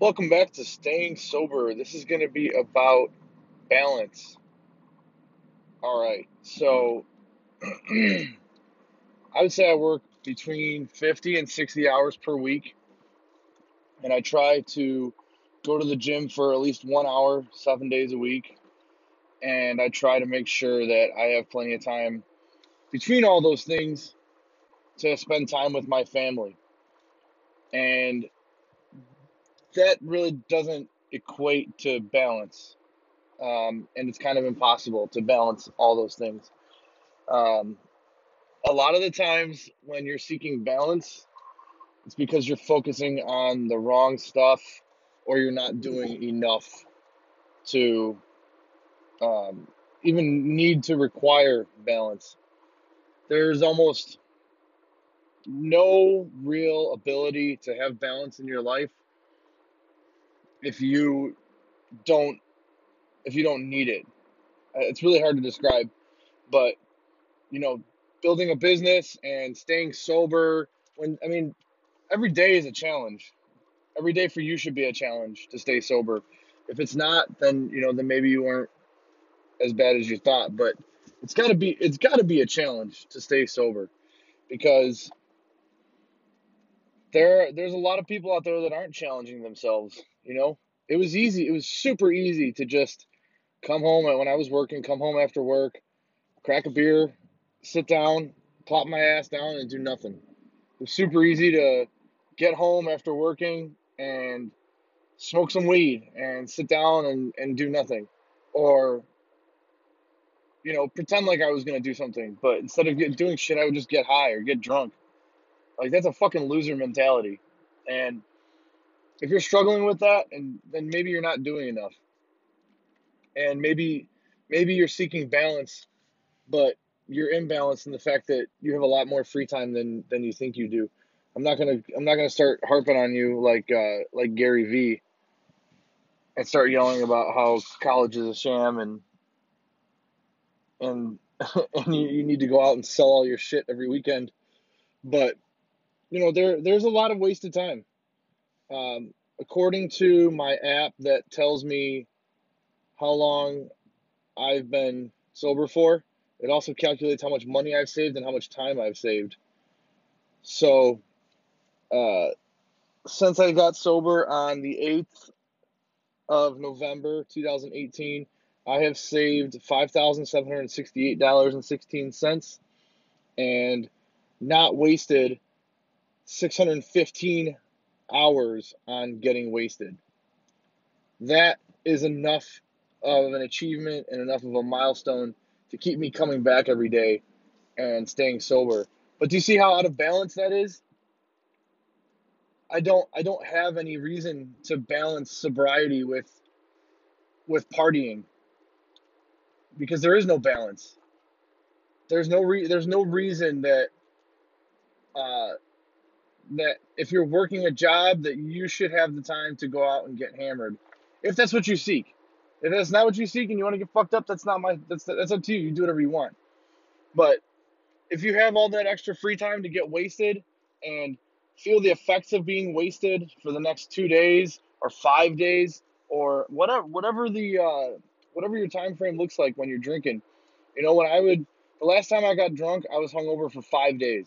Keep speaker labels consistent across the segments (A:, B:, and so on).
A: Welcome back to Staying Sober. This is going to be about balance. All right. So, I would say I work between 50 and 60 hours per week, and I try to go to the gym for at least one hour, seven days a week. And I try to make sure that I have plenty of time between all those things to spend time with my family. And that really doesn't equate to balance. Um, and it's kind of impossible to balance all those things. Um, a lot of the times when you're seeking balance, it's because you're focusing on the wrong stuff or you're not doing enough to um, even need to require balance. There's almost no real ability to have balance in your life if you don't if you don't need it. Uh, It's really hard to describe, but you know, building a business and staying sober when I mean, every day is a challenge. Every day for you should be a challenge to stay sober. If it's not, then you know, then maybe you weren't as bad as you thought, but it's got to be it's got to be a challenge to stay sober because there there's a lot of people out there that aren't challenging themselves, you know? It was easy, it was super easy to just come home when I was working, come home after work, crack a beer, sit down, plop my ass down and do nothing. It was super easy to get home after working and smoke some weed and sit down and, and do nothing. Or, you know, pretend like I was going to do something. But instead of doing shit, I would just get high or get drunk. Like, that's a fucking loser mentality. And if you're struggling with that, and then maybe you're not doing enough. And maybe maybe you're seeking balance, but you're imbalanced in the fact that you have a lot more free time than than you think you do. I'm not gonna I'm not gonna start harping on you like uh, like Gary Vee and start yelling about how college is a sham and and and you, you need to go out and sell all your shit every weekend. But you know there there's a lot of wasted time. Um, according to my app that tells me how long I've been sober for, it also calculates how much money I've saved and how much time I've saved. So uh, since I got sober on the 8th of November 2018, I have saved $5,768.16 and not wasted 615 hours on getting wasted. That is enough of an achievement and enough of a milestone to keep me coming back every day and staying sober. But do you see how out of balance that is? I don't I don't have any reason to balance sobriety with with partying because there is no balance. There's no re- there's no reason that uh, that if you're working a job that you should have the time to go out and get hammered if that's what you seek. If that's not what you seek and you want to get fucked up, that's not my that's that's up to you. You do whatever you want. But if you have all that extra free time to get wasted and feel the effects of being wasted for the next two days or five days or whatever whatever the uh, whatever your time frame looks like when you're drinking. You know, when I would the last time I got drunk, I was hungover for five days.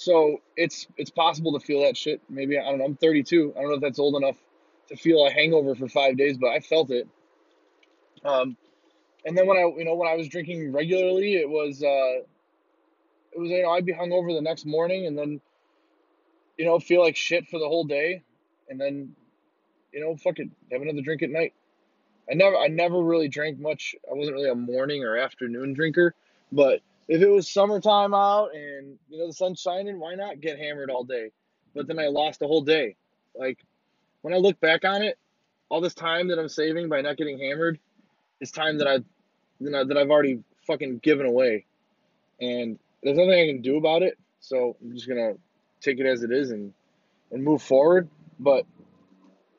A: So it's it's possible to feel that shit. Maybe I don't know. I'm 32. I don't know if that's old enough to feel a hangover for five days, but I felt it. Um, and then when I you know when I was drinking regularly, it was uh, it was you know I'd be hungover the next morning, and then you know feel like shit for the whole day, and then you know fuck it, have another drink at night. I never I never really drank much. I wasn't really a morning or afternoon drinker, but if it was summertime out and you know the sun's shining, why not get hammered all day? But then I lost a whole day. Like when I look back on it, all this time that I'm saving by not getting hammered is time that I you know that I've already fucking given away. And there's nothing I can do about it. So I'm just gonna take it as it is and and move forward. But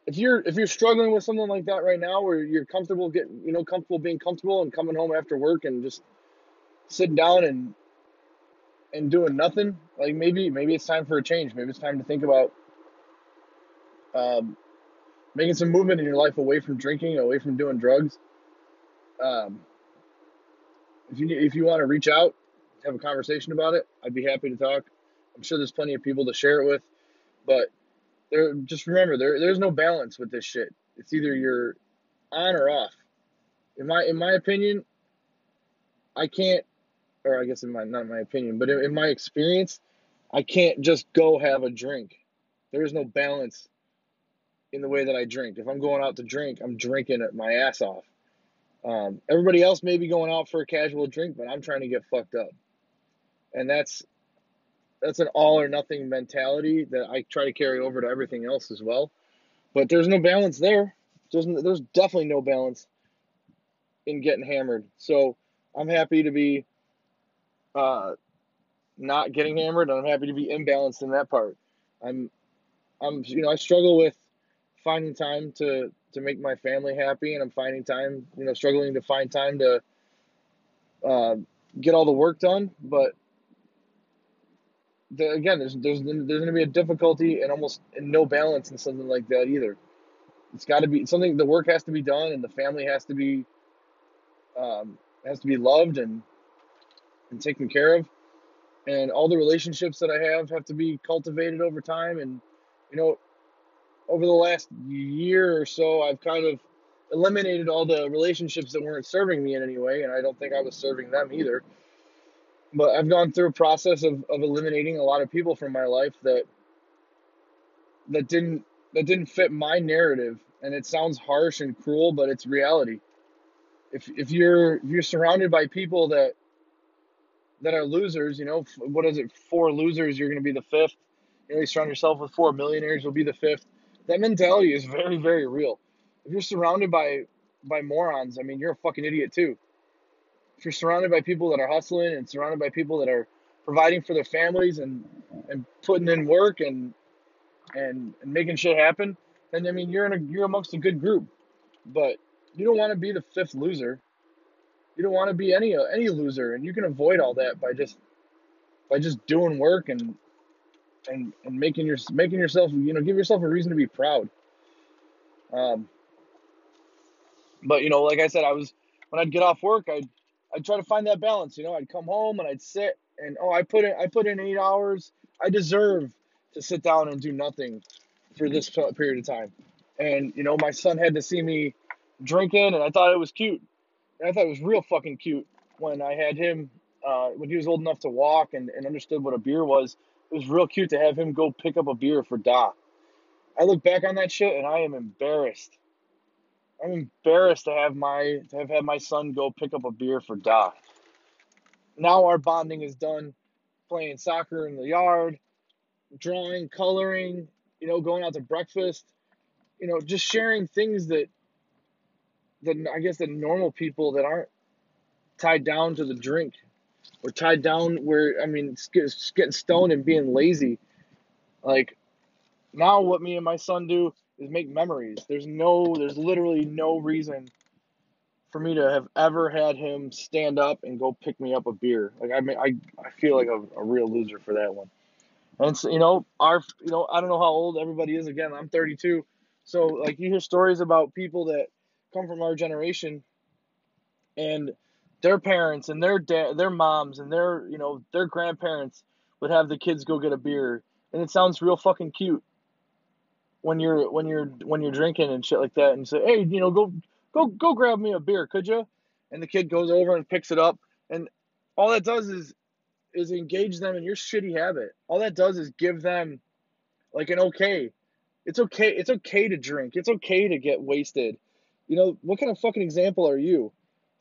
A: if you're if you're struggling with something like that right now where you're comfortable getting you know comfortable being comfortable and coming home after work and just sitting down and and doing nothing like maybe maybe it's time for a change maybe it's time to think about um, making some movement in your life away from drinking, away from doing drugs. Um, if you if you want to reach out, have a conversation about it, I'd be happy to talk. I'm sure there's plenty of people to share it with, but there just remember there there's no balance with this shit. It's either you're on or off. In my in my opinion, I can't, or I guess in my not my opinion, but in, in my experience, I can't just go have a drink. There is no balance in the way that I drink. If I'm going out to drink, I'm drinking my ass off. Um, everybody else may be going out for a casual drink, but I'm trying to get fucked up, and that's that's an all or nothing mentality that I try to carry over to everything else as well. But there's no balance there. There's there's definitely no balance in getting hammered. So I'm happy to be uh, not getting hammered, and I'm happy to be imbalanced in that part. I'm, I'm, you know, I struggle with finding time to to make my family happy, and I'm finding time, you know, struggling to find time to uh, get all the work done. But the, again, there's there's there's going to be a difficulty and almost no balance in something like that either. It's got to be something. The work has to be done, and the family has to be um, has to be loved and and taken care of and all the relationships that I have have to be cultivated over time. And you know, over the last year or so, I've kind of eliminated all the relationships that weren't serving me in any way, and I don't think I was serving them either. But I've gone through a process of, of eliminating a lot of people from my life that that didn't that didn't fit my narrative. And it sounds harsh and cruel, but it's reality. If if you're if you're surrounded by people that that are losers. You know, what is it? Four losers, you're going to be the fifth. You know, you surround yourself with four millionaires, you'll be the fifth. That mentality is very, very real. If you're surrounded by by morons, I mean, you're a fucking idiot too. If you're surrounded by people that are hustling and surrounded by people that are providing for their families and and putting in work and and, and making shit happen, then I mean, you're in a you're amongst a good group. But you don't want to be the fifth loser you don't want to be any any loser, and you can avoid all that by just by just doing work and and and making your making yourself you know give yourself a reason to be proud. Um, but you know, like I said, I was when I'd get off work, I'd I'd try to find that balance. You know, I'd come home and I'd sit and oh, I put in I put in eight hours. I deserve to sit down and do nothing for this period of time. And you know, my son had to see me drinking, and I thought it was cute. I thought it was real fucking cute when I had him, uh, when he was old enough to walk and, and understood what a beer was. It was real cute to have him go pick up a beer for Da. I look back on that shit and I am embarrassed. I'm embarrassed to have my to have had my son go pick up a beer for Da. Now our bonding is done playing soccer in the yard, drawing, coloring, you know, going out to breakfast, you know, just sharing things that the I guess the normal people that aren't tied down to the drink or tied down where I mean getting stoned and being lazy. Like now, what me and my son do is make memories. There's no, there's literally no reason for me to have ever had him stand up and go pick me up a beer. Like I mean, I I feel like a, a real loser for that one. And so, you know, our you know I don't know how old everybody is. Again, I'm 32. So like you hear stories about people that come from our generation and their parents and their dad their moms and their you know their grandparents would have the kids go get a beer. And it sounds real fucking cute when you're when you're when you're drinking and shit like that and say hey you know go go go grab me a beer could you and the kid goes over and picks it up. And all that does is is engage them in your shitty habit. All that does is give them like an okay it's okay it's okay to drink. It's okay to get wasted you know, what kind of fucking example are you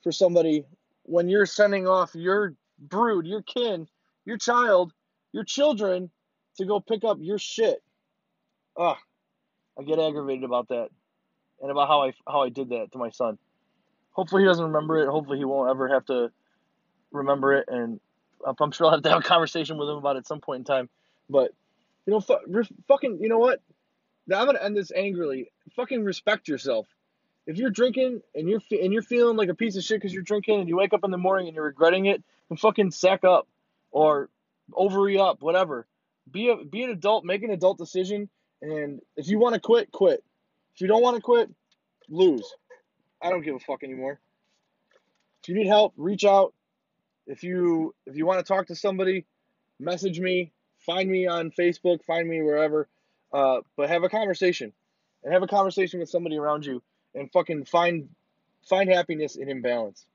A: for somebody when you're sending off your brood, your kin, your child, your children to go pick up your shit? Ugh, I get aggravated about that and about how I how I did that to my son. Hopefully he doesn't remember it. Hopefully he won't ever have to remember it, and I'm sure I'll have to have a conversation with him about it at some point in time. But you know, fu- fucking, you know what? Now I'm gonna end this angrily. Fucking respect yourself if you're drinking and you're and you're feeling like a piece of shit because you're drinking and you wake up in the morning and you're regretting it, then fucking sack up or ovary up, whatever. Be a be an adult, make an adult decision, and if you want to quit, quit. If you don't want to quit, lose. I don't give a fuck anymore. If you need help, reach out. If you if you want to talk to somebody, message me. Find me on Facebook. Find me wherever. Uh, but have a conversation, and have a conversation with somebody around you, and fucking find find happiness in imbalance.